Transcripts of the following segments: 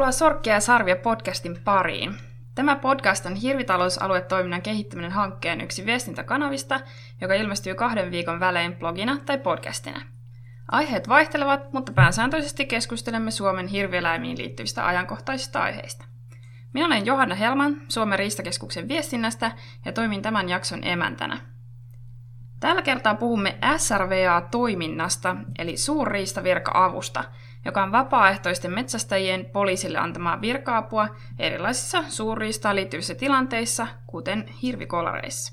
Tervetuloa Sorkkia ja Sarvia podcastin pariin. Tämä podcast on Hirvitalousaluetoiminnan kehittäminen hankkeen yksi viestintäkanavista, joka ilmestyy kahden viikon välein blogina tai podcastina. Aiheet vaihtelevat, mutta pääsääntöisesti keskustelemme Suomen hirvieläimiin liittyvistä ajankohtaisista aiheista. Minä olen Johanna Helman Suomen Riistakeskuksen viestinnästä ja toimin tämän jakson emäntänä. Tällä kertaa puhumme SRVA-toiminnasta, eli suurriistavirka-avusta, joka on vapaaehtoisten metsästäjien poliisille antamaa virka-apua erilaisissa suurriistaan liittyvissä tilanteissa, kuten hirvikolareissa.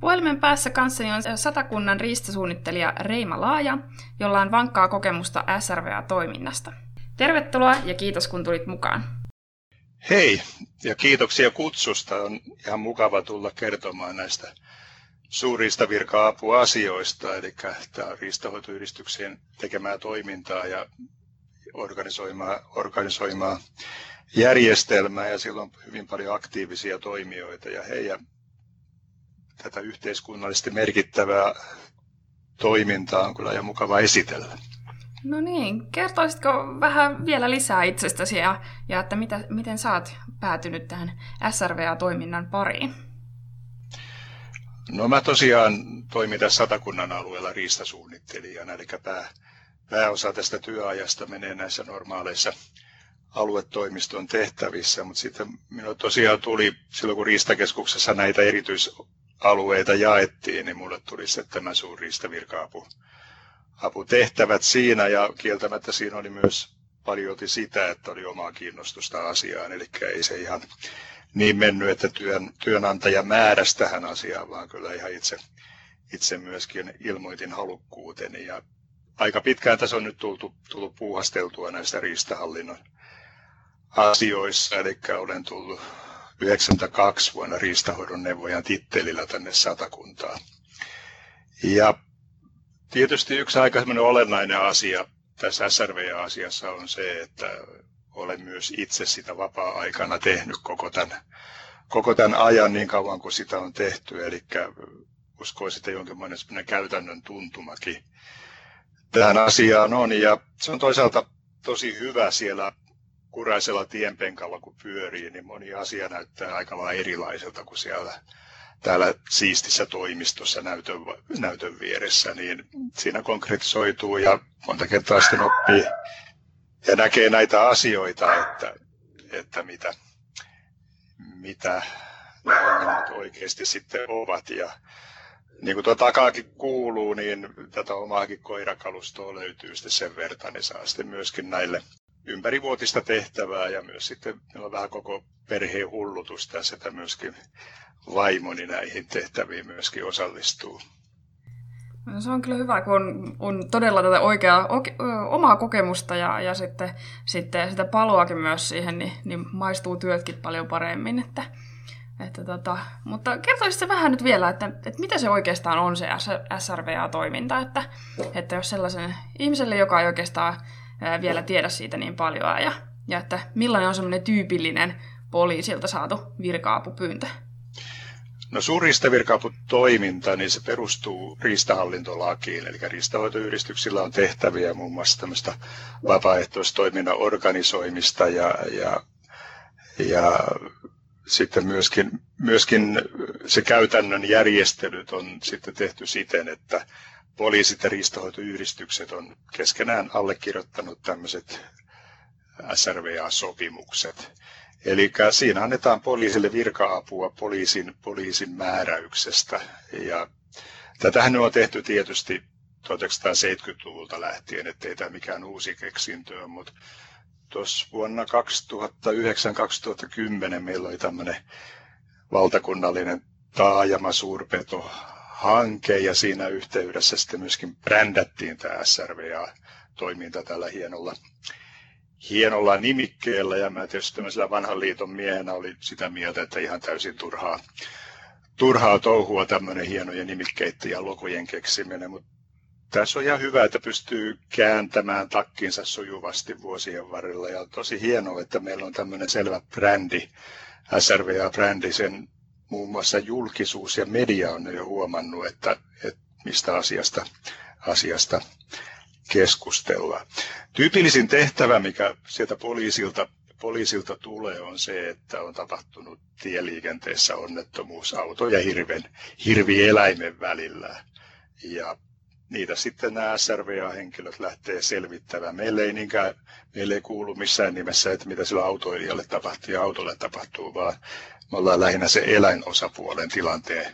Puhelimen päässä kanssani on satakunnan riistasuunnittelija Reima Laaja, jolla on vankkaa kokemusta SRVA-toiminnasta. Tervetuloa ja kiitos kun tulit mukaan. Hei ja kiitoksia kutsusta. On ihan mukava tulla kertomaan näistä suurista virka-apuasioista, eli tämä on riistahoitoyhdistyksien tekemää toimintaa ja organisoimaa, organisoimaa järjestelmää ja sillä on hyvin paljon aktiivisia toimijoita ja heidän tätä yhteiskunnallisesti merkittävää toimintaa on kyllä ihan mukava esitellä. No niin, kertoisitko vähän vielä lisää itsestäsi ja, ja että mitä, miten sä oot päätynyt tähän SRVA-toiminnan pariin? No mä tosiaan toimin tässä satakunnan alueella riistasuunnittelijana, eli pää, pääosa tästä työajasta menee näissä normaaleissa aluetoimiston tehtävissä, mutta sitten minulla tosiaan tuli, silloin kun Riistakeskuksessa näitä erityisalueita jaettiin, niin mulle tuli sitten tämä suurriistavirka-apu aputehtävät siinä ja kieltämättä siinä oli myös paljon sitä, että oli omaa kiinnostusta asiaan, eli ei se ihan niin mennyt, että työn, työnantaja määräsi tähän asiaan, vaan kyllä ihan itse, itse myöskin ilmoitin halukkuuteni. Ja aika pitkään tässä on nyt tultu, tullut puuhasteltua näistä riistahallinnon asioissa, eli olen tullut 92 vuonna riistahoidon neuvojan tittelillä tänne satakuntaan. Ja tietysti yksi aika olennainen asia tässä SRV-asiassa on se, että olen myös itse sitä vapaa-aikana tehnyt koko tämän, koko tämän ajan niin kauan kuin sitä on tehty. Eli uskoisin, että jonkinlainen käytännön tuntumakin tähän asiaan on. Ja se on toisaalta tosi hyvä siellä kuraisella tienpenkalla, kun pyörii, niin moni asia näyttää aika lailla erilaiselta kuin siellä täällä siistissä toimistossa näytön, näytön vieressä, niin siinä konkretisoituu ja monta kertaa sitten oppii ja näkee näitä asioita, että, että mitä, mitä ongelmat oikeasti sitten ovat. Ja niin kuin tuo takaakin kuuluu, niin tätä omaakin koirakalustoa löytyy sitten sen verran, niin saa sitten myöskin näille ympärivuotista tehtävää ja myös sitten meillä on vähän koko perheen hullutus tässä, että myöskin vaimoni näihin tehtäviin myöskin osallistuu. No, se on kyllä hyvä, kun on, on todella tätä oikeaa, omaa kokemusta ja, ja sitten, sitten sitä paloakin myös siihen, niin, niin maistuu työtkin paljon paremmin. Että, että tota, mutta kertoisit se vähän nyt vielä, että, että mitä se oikeastaan on se SRVA-toiminta, että, että jos sellaisen ihmiselle, joka ei oikeastaan vielä tiedä siitä niin paljon, ja, ja että millainen on semmoinen tyypillinen poliisilta saatu virka-apupyyntö? No suurriistavirka-aputoiminta, niin se perustuu riistahallintolakiin, eli riistahoitoyhdistyksillä on tehtäviä muun muassa tämmöistä vapaaehtoistoiminnan organisoimista ja, ja, ja sitten myöskin, myöskin se käytännön järjestelyt on sitten tehty siten, että poliisit ja riistahoitoyhdistykset on keskenään allekirjoittanut tämmöiset SRVA-sopimukset. Eli siinä annetaan poliisille virka-apua poliisin, poliisin määräyksestä. Ja tätähän on tehty tietysti 1970-luvulta lähtien, ettei tämä mikään uusi keksintö ole, mutta tuossa vuonna 2009-2010 meillä oli tämmöinen valtakunnallinen taajama suurpeto hanke ja siinä yhteydessä sitten myöskin brändättiin tämä SRVA-toiminta tällä hienolla hienolla nimikkeellä. Ja mä tietysti tämmöisellä vanhan liiton miehenä oli sitä mieltä, että ihan täysin turhaa, turhaa touhua tämmöinen hienojen nimikkeiden ja logojen keksiminen, mutta tässä on ihan hyvä, että pystyy kääntämään takkinsa sujuvasti vuosien varrella ja on tosi hienoa, että meillä on tämmöinen selvä brändi, SRVA-brändi, sen muun muassa julkisuus ja media on jo huomannut, että, että mistä asiasta, asiasta keskustellaan. Tyypillisin tehtävä, mikä sieltä poliisilta, poliisilta tulee, on se, että on tapahtunut tieliikenteessä onnettomuus auto ja hirven, hirvieläimen välillä. Ja niitä sitten nämä SRVA-henkilöt lähtee selvittämään. Meille ei, niinkään, meille ei kuulu missään nimessä, että mitä sillä autoilijalle tapahtuu ja autolle tapahtuu, vaan me ollaan lähinnä se eläinosapuolen tilanteen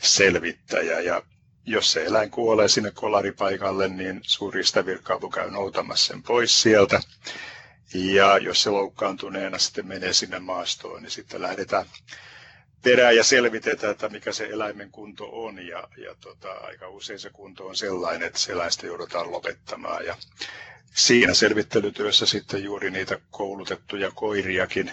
selvittäjä. Ja jos se eläin kuolee sinne kolaripaikalle, niin suurista virka käy noutamassa sen pois sieltä. Ja jos se loukkaantuneena sitten menee sinne maastoon, niin sitten lähdetään perään ja selvitetään, että mikä se eläimen kunto on. Ja, ja tota, aika usein se kunto on sellainen, että se eläistä joudutaan lopettamaan. Ja siinä selvittelytyössä sitten juuri niitä koulutettuja koiriakin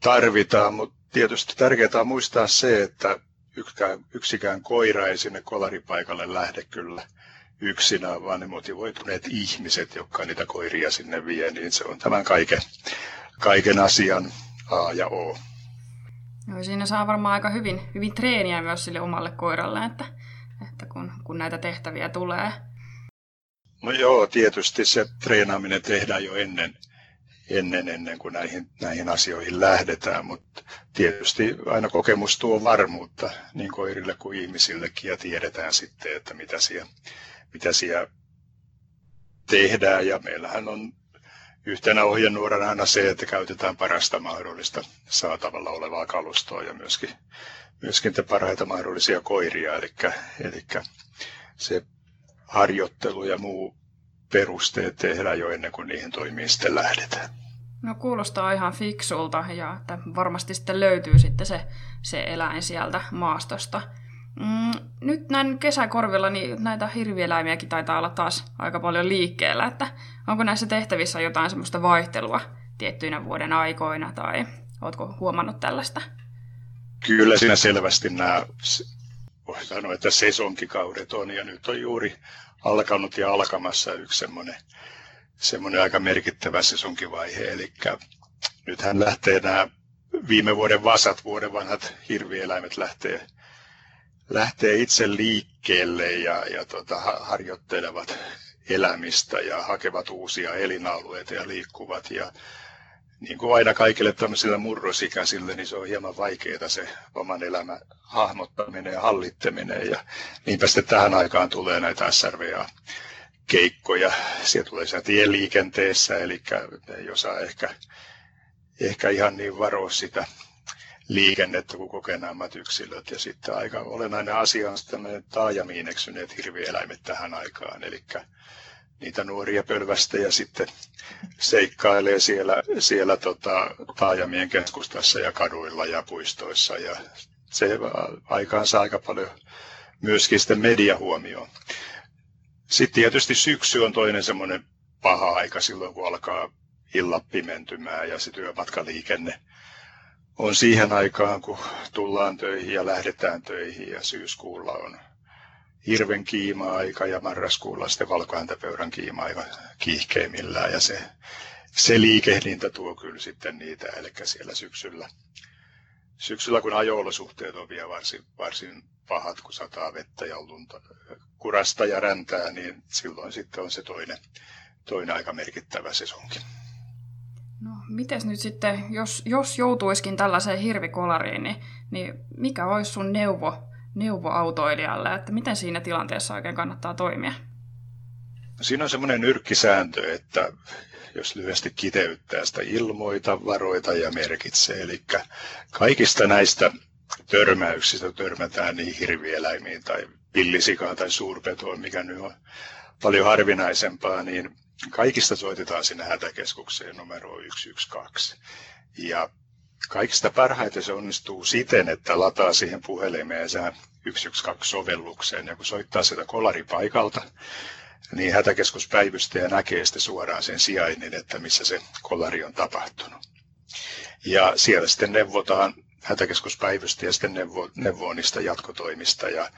tarvitaan, mutta tietysti tärkeää on muistaa se, että yksikään, yksikään koira ei sinne kolaripaikalle lähde kyllä yksinään, vaan ne motivoituneet ihmiset, jotka niitä koiria sinne vie, niin se on tämän kaiken, kaiken asian A ja O. No, siinä saa varmaan aika hyvin, hyvin treeniä myös sille omalle koiralle, että, että kun, kun näitä tehtäviä tulee. No joo, tietysti se treenaaminen tehdään jo ennen, ennen, ennen kuin näihin, näihin asioihin lähdetään, mutta tietysti aina kokemus tuo varmuutta niin koirille kuin ihmisillekin ja tiedetään sitten, että mitä siellä, mitä siellä tehdään ja meillähän on yhtenä ohjenuorana aina se, että käytetään parasta mahdollista saatavalla olevaa kalustoa ja myöskin, myöskin te parhaita mahdollisia koiria, eli, eli se harjoittelu ja muu perusteet tehdään jo ennen kuin niihin toimiin sitten lähdetään. No kuulostaa ihan fiksulta ja että varmasti sitten löytyy sitten se, se eläin sieltä maastosta. Mm, nyt näin kesäkorvilla niin näitä hirvieläimiäkin taitaa olla taas aika paljon liikkeellä, että onko näissä tehtävissä jotain semmoista vaihtelua tiettyinä vuoden aikoina tai oletko huomannut tällaista? Kyllä siinä selvästi nämä, voi sanoa, että sesonkikaudet on ja nyt on juuri alkanut ja alkamassa yksi semmoinen, semmoinen aika merkittävä sesonkivaihe, eli nythän lähtee nämä viime vuoden vasat, vuoden vanhat hirvieläimet lähtee lähtee itse liikkeelle ja, ja tota, harjoittelevat elämistä ja hakevat uusia elinalueita ja liikkuvat. Ja niin kuin aina kaikille tämmöisille murrosikäisille, niin se on hieman vaikeaa se oman elämän hahmottaminen ja hallittaminen. Ja niinpä sitten tähän aikaan tulee näitä SRVA keikkoja. Siellä tulee siellä tieliikenteessä, eli ei osaa ehkä, ehkä ihan niin varoa sitä liikennettä kuin kokeneemmat yksilöt. Ja sitten aika olennainen asia on sitten taajamiin eksyneet hirvieläimet tähän aikaan. Eli niitä nuoria ja sitten seikkailee siellä, siellä tota, taajamien keskustassa ja kaduilla ja puistoissa. Ja se aikaan saa aika paljon myöskin sitten mediahuomioon. Sitten tietysti syksy on toinen semmoinen paha aika silloin, kun alkaa illat pimentymään ja se työmatkaliikenne on siihen aikaan, kun tullaan töihin ja lähdetään töihin ja syyskuulla on hirven kiima-aika ja marraskuulla sitten valkohäntäpöydän kiima-aika kiihkeimmillään ja se, se liikehdintä tuo kyllä sitten niitä, eli siellä syksyllä, syksyllä kun ajo-olosuhteet on vielä varsin, varsin pahat, kun sataa vettä ja lunta, kurasta ja räntää, niin silloin sitten on se toinen, toinen aika merkittävä sesonkin. No, mites nyt sitten, jos, jos joutuiskin tällaiseen hirvikolariin, niin, niin mikä olisi sun neuvo, neuvo autoilijalle, että miten siinä tilanteessa oikein kannattaa toimia? Siinä on semmoinen nyrkkisääntö, että jos lyhyesti kiteyttää sitä ilmoita, varoita ja merkitsee. Eli kaikista näistä törmäyksistä törmätään niin hirvieläimiin tai pillisikaan tai suurpetoon, mikä nyt on paljon harvinaisempaa, niin kaikista soitetaan sinne hätäkeskukseen numero 112. Ja kaikista parhaiten se onnistuu siten, että lataa siihen puhelimeen 112-sovellukseen. Ja kun soittaa sitä kolaripaikalta, niin hätäkeskuspäivystäjä näkee sitten suoraan sen sijainnin, että missä se kolari on tapahtunut. Ja siellä sitten neuvotaan, hätäkeskuspäivystäjä sitten neuvoo, neuvoo niistä jatkotoimista. Ja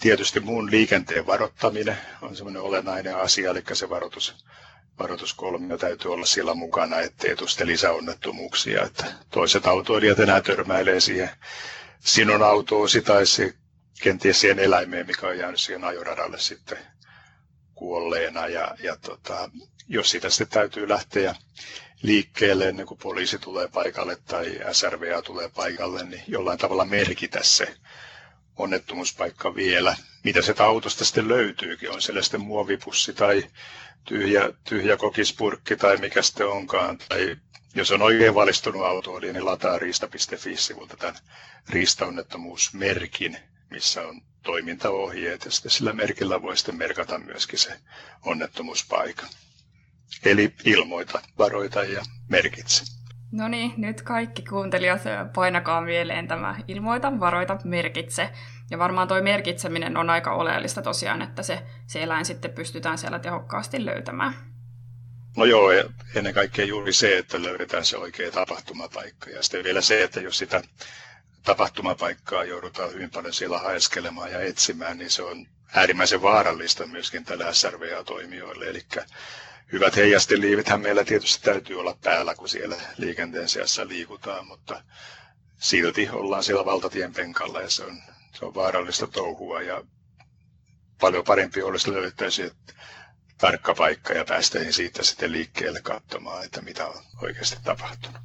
tietysti muun liikenteen varoittaminen on semmoinen olennainen asia, eli se varoitus, varoituskolmio täytyy olla sillä mukana, ettei tule lisäonnettomuuksia. Että toiset autoilijat enää törmäilee siihen sinun autoosi tai se, kenties siihen eläimeen, mikä on jäänyt siihen ajoradalle sitten kuolleena ja, ja tota, jos sitä sitten täytyy lähteä liikkeelle ennen kuin poliisi tulee paikalle tai SRVA tulee paikalle, niin jollain tavalla merkitä se onnettomuuspaikka vielä. Mitä se autosta sitten löytyykin, on siellä sitten muovipussi tai tyhjä, tyhjä kokispurkki tai mikä sitten onkaan. Tai jos on oikein valistunut auto, niin lataa riista.fi-sivulta tämän riistaonnettomuusmerkin, missä on toimintaohjeet ja sitten sillä merkillä voi sitten merkata myöskin se onnettomuuspaikka. Eli ilmoita, varoita ja merkitse. No niin, nyt kaikki kuuntelijat painakaa mieleen tämä ilmoita, varoita, merkitse. Ja varmaan tuo merkitseminen on aika oleellista tosiaan, että se, se eläin sitten pystytään siellä tehokkaasti löytämään. No joo, ennen kaikkea juuri se, että löydetään se oikea tapahtumapaikka. Ja sitten vielä se, että jos sitä tapahtumapaikkaa joudutaan hyvin paljon siellä haeskelemaan ja etsimään, niin se on äärimmäisen vaarallista myöskin tällä SRVA-toimijoille. Eli hyvät heijasteliivithän meillä tietysti täytyy olla päällä, kun siellä liikenteen seassa liikutaan, mutta silti ollaan siellä valtatien penkalla ja se on, se on vaarallista touhua ja paljon parempi olisi löydettäisiin tarkka paikka ja päästäisiin siitä sitten liikkeelle katsomaan, että mitä on oikeasti tapahtunut.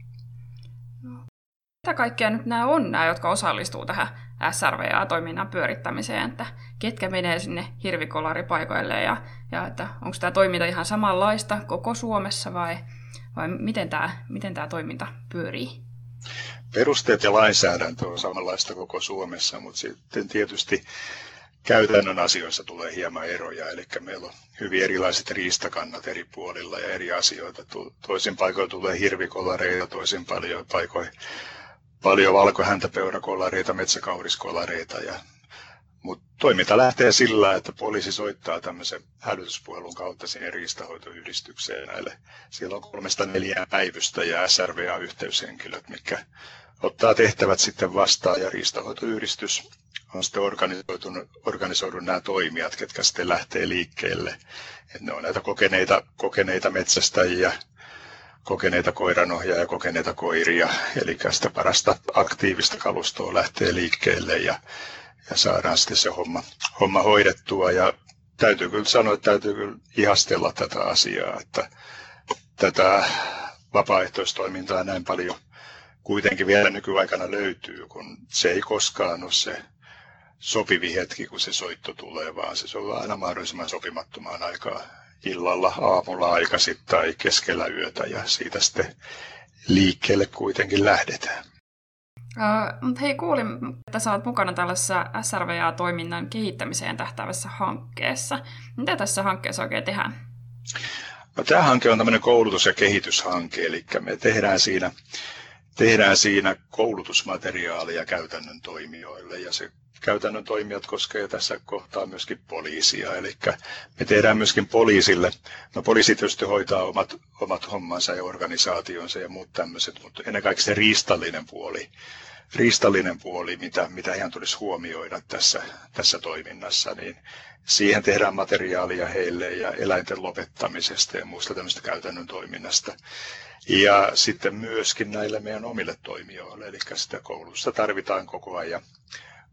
Mitä kaikkea nyt nämä on, nämä, jotka osallistuu tähän SRVA-toiminnan pyörittämiseen, että ketkä menee sinne hirvikolaripaikoille ja, ja että onko tämä toiminta ihan samanlaista koko Suomessa vai, vai miten, tämä, miten toiminta pyörii? Perusteet ja lainsäädäntö on samanlaista koko Suomessa, mutta sitten tietysti käytännön asioissa tulee hieman eroja, eli meillä on hyvin erilaiset riistakannat eri puolilla ja eri asioita. Toisin paikoin tulee hirvikolareita, toisin paljon paikoin paljon valkohäntäpeurakolareita, metsäkauriskolareita. Ja, mutta toiminta lähtee sillä, että poliisi soittaa tämmöisen hälytyspuhelun kautta sinne riistahoitoyhdistykseen näille. Siellä on kolmesta neljää päivystä ja SRVA-yhteyshenkilöt, mikä ottaa tehtävät sitten vastaan ja riistahoitoyhdistys on sitten organisoitunut, organisoidut nämä toimijat, ketkä sitten lähtee liikkeelle. Et ne on näitä kokeneita, kokeneita metsästäjiä, kokeneita koiranohjaa ja kokeneita koiria. Eli sitä parasta aktiivista kalustoa lähtee liikkeelle ja, ja saadaan sitten se homma, homma hoidettua. Ja täytyy kyllä sanoa, että täytyy kyllä ihastella tätä asiaa, että tätä vapaaehtoistoimintaa näin paljon kuitenkin vielä nykyaikana löytyy, kun se ei koskaan ole se sopivi hetki, kun se soitto tulee, vaan se on aina mahdollisimman sopimattomaan aikaa illalla, aamulla aikaisin tai keskellä yötä ja siitä sitten liikkeelle kuitenkin lähdetään. Uh, mutta hei, kuulin, että sä oot mukana tällaisessa SRVA-toiminnan kehittämiseen tähtävässä hankkeessa. Mitä tässä hankkeessa oikein tehdään? No, tämä hanke on tämmöinen koulutus- ja kehityshanke, eli me tehdään siinä, tehdään siinä koulutusmateriaalia käytännön toimijoille, ja se käytännön toimijat koskee tässä kohtaa myöskin poliisia. Eli me tehdään myöskin poliisille, no poliisi tietysti hoitaa omat, omat hommansa ja organisaationsa ja muut tämmöiset, mutta ennen kaikkea se riistallinen puoli, riistallinen puoli, mitä, mitä ihan tulisi huomioida tässä, tässä toiminnassa, niin siihen tehdään materiaalia heille ja eläinten lopettamisesta ja muusta tämmöistä käytännön toiminnasta. Ja sitten myöskin näille meidän omille toimijoille, eli sitä koulutusta tarvitaan koko ajan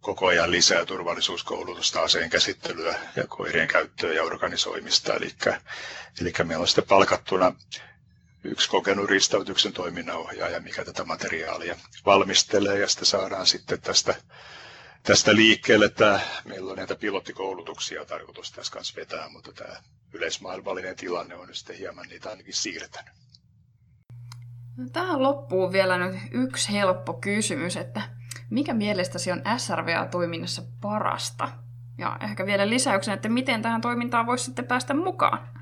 koko ajan lisää turvallisuuskoulutusta, aseen käsittelyä ja koirien käyttöä ja organisoimista. Eli, eli meillä on sitten palkattuna yksi kokenut ristautuksen toiminnanohjaaja, mikä tätä materiaalia valmistelee ja sitten saadaan sitten tästä, tästä liikkeelle, että meillä on näitä pilottikoulutuksia tarkoitus tässä kanssa vetää, mutta tämä yleismaailmallinen tilanne on nyt sitten hieman niitä ainakin siirtänyt. No, tähän loppuu vielä nyt yksi helppo kysymys, että mikä mielestäsi on SRVA-toiminnassa parasta? Ja ehkä vielä lisäyksen, että miten tähän toimintaan voisi sitten päästä mukaan?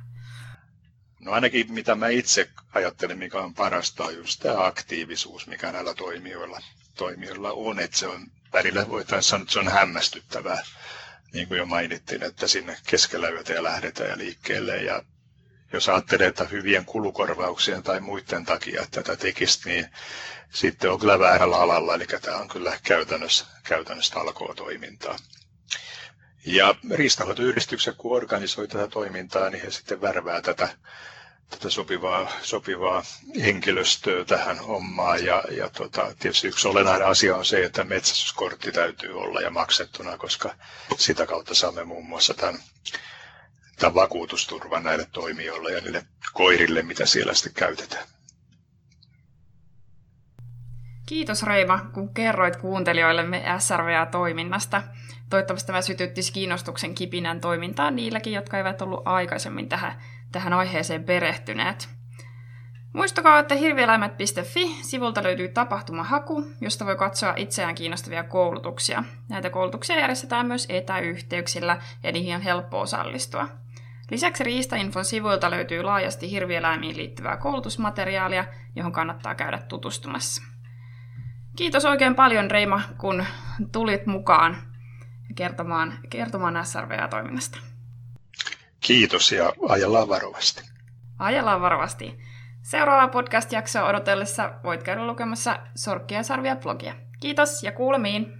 No ainakin mitä mä itse ajattelen, mikä on parasta, on just tämä aktiivisuus, mikä näillä toimijoilla, toimijoilla on. Että se on välillä voitaisiin sanoa, että se on hämmästyttävää. Niin kuin jo mainittiin, että sinne keskellä yötä ja lähdetään ja liikkeelle. Ja jos ajattelee, että hyvien kulukorvauksien tai muiden takia tätä tekisi, niin sitten on kyllä väärällä alalla, eli tämä on kyllä käytännössä, käytännössä talkoo-toimintaa. Ja riistanhoitoyhdistykset, kun organisoi tätä toimintaa, niin he sitten värvää tätä, tätä sopivaa, sopivaa henkilöstöä tähän hommaan. Ja, ja tota, tietysti yksi olennainen asia on se, että metsästyskortti täytyy olla ja maksettuna, koska sitä kautta saamme muun muassa tämän, tämän vakuutusturvan näille toimijoille ja niille koirille, mitä siellä sitten käytetään. Kiitos Reima, kun kerroit kuuntelijoillemme SRVA-toiminnasta. Toivottavasti tämä sytyttisi kiinnostuksen kipinän toimintaan niilläkin, jotka eivät ollut aikaisemmin tähän, tähän aiheeseen perehtyneet. Muistakaa, että hirvieläimet.fi-sivulta löytyy tapahtumahaku, josta voi katsoa itseään kiinnostavia koulutuksia. Näitä koulutuksia järjestetään myös etäyhteyksillä ja niihin on helppo osallistua. Lisäksi Riistainfon sivuilta löytyy laajasti hirvieläimiin liittyvää koulutusmateriaalia, johon kannattaa käydä tutustumassa. Kiitos oikein paljon Reima, kun tulit mukaan kertomaan, kertomaan SRVA-toiminnasta. Kiitos ja ajellaan varovasti. Ajellaan varovasti. Seuraava podcast-jaksoa odotellessa voit käydä lukemassa Sorkkia sarvia blogia. Kiitos ja kuulemiin!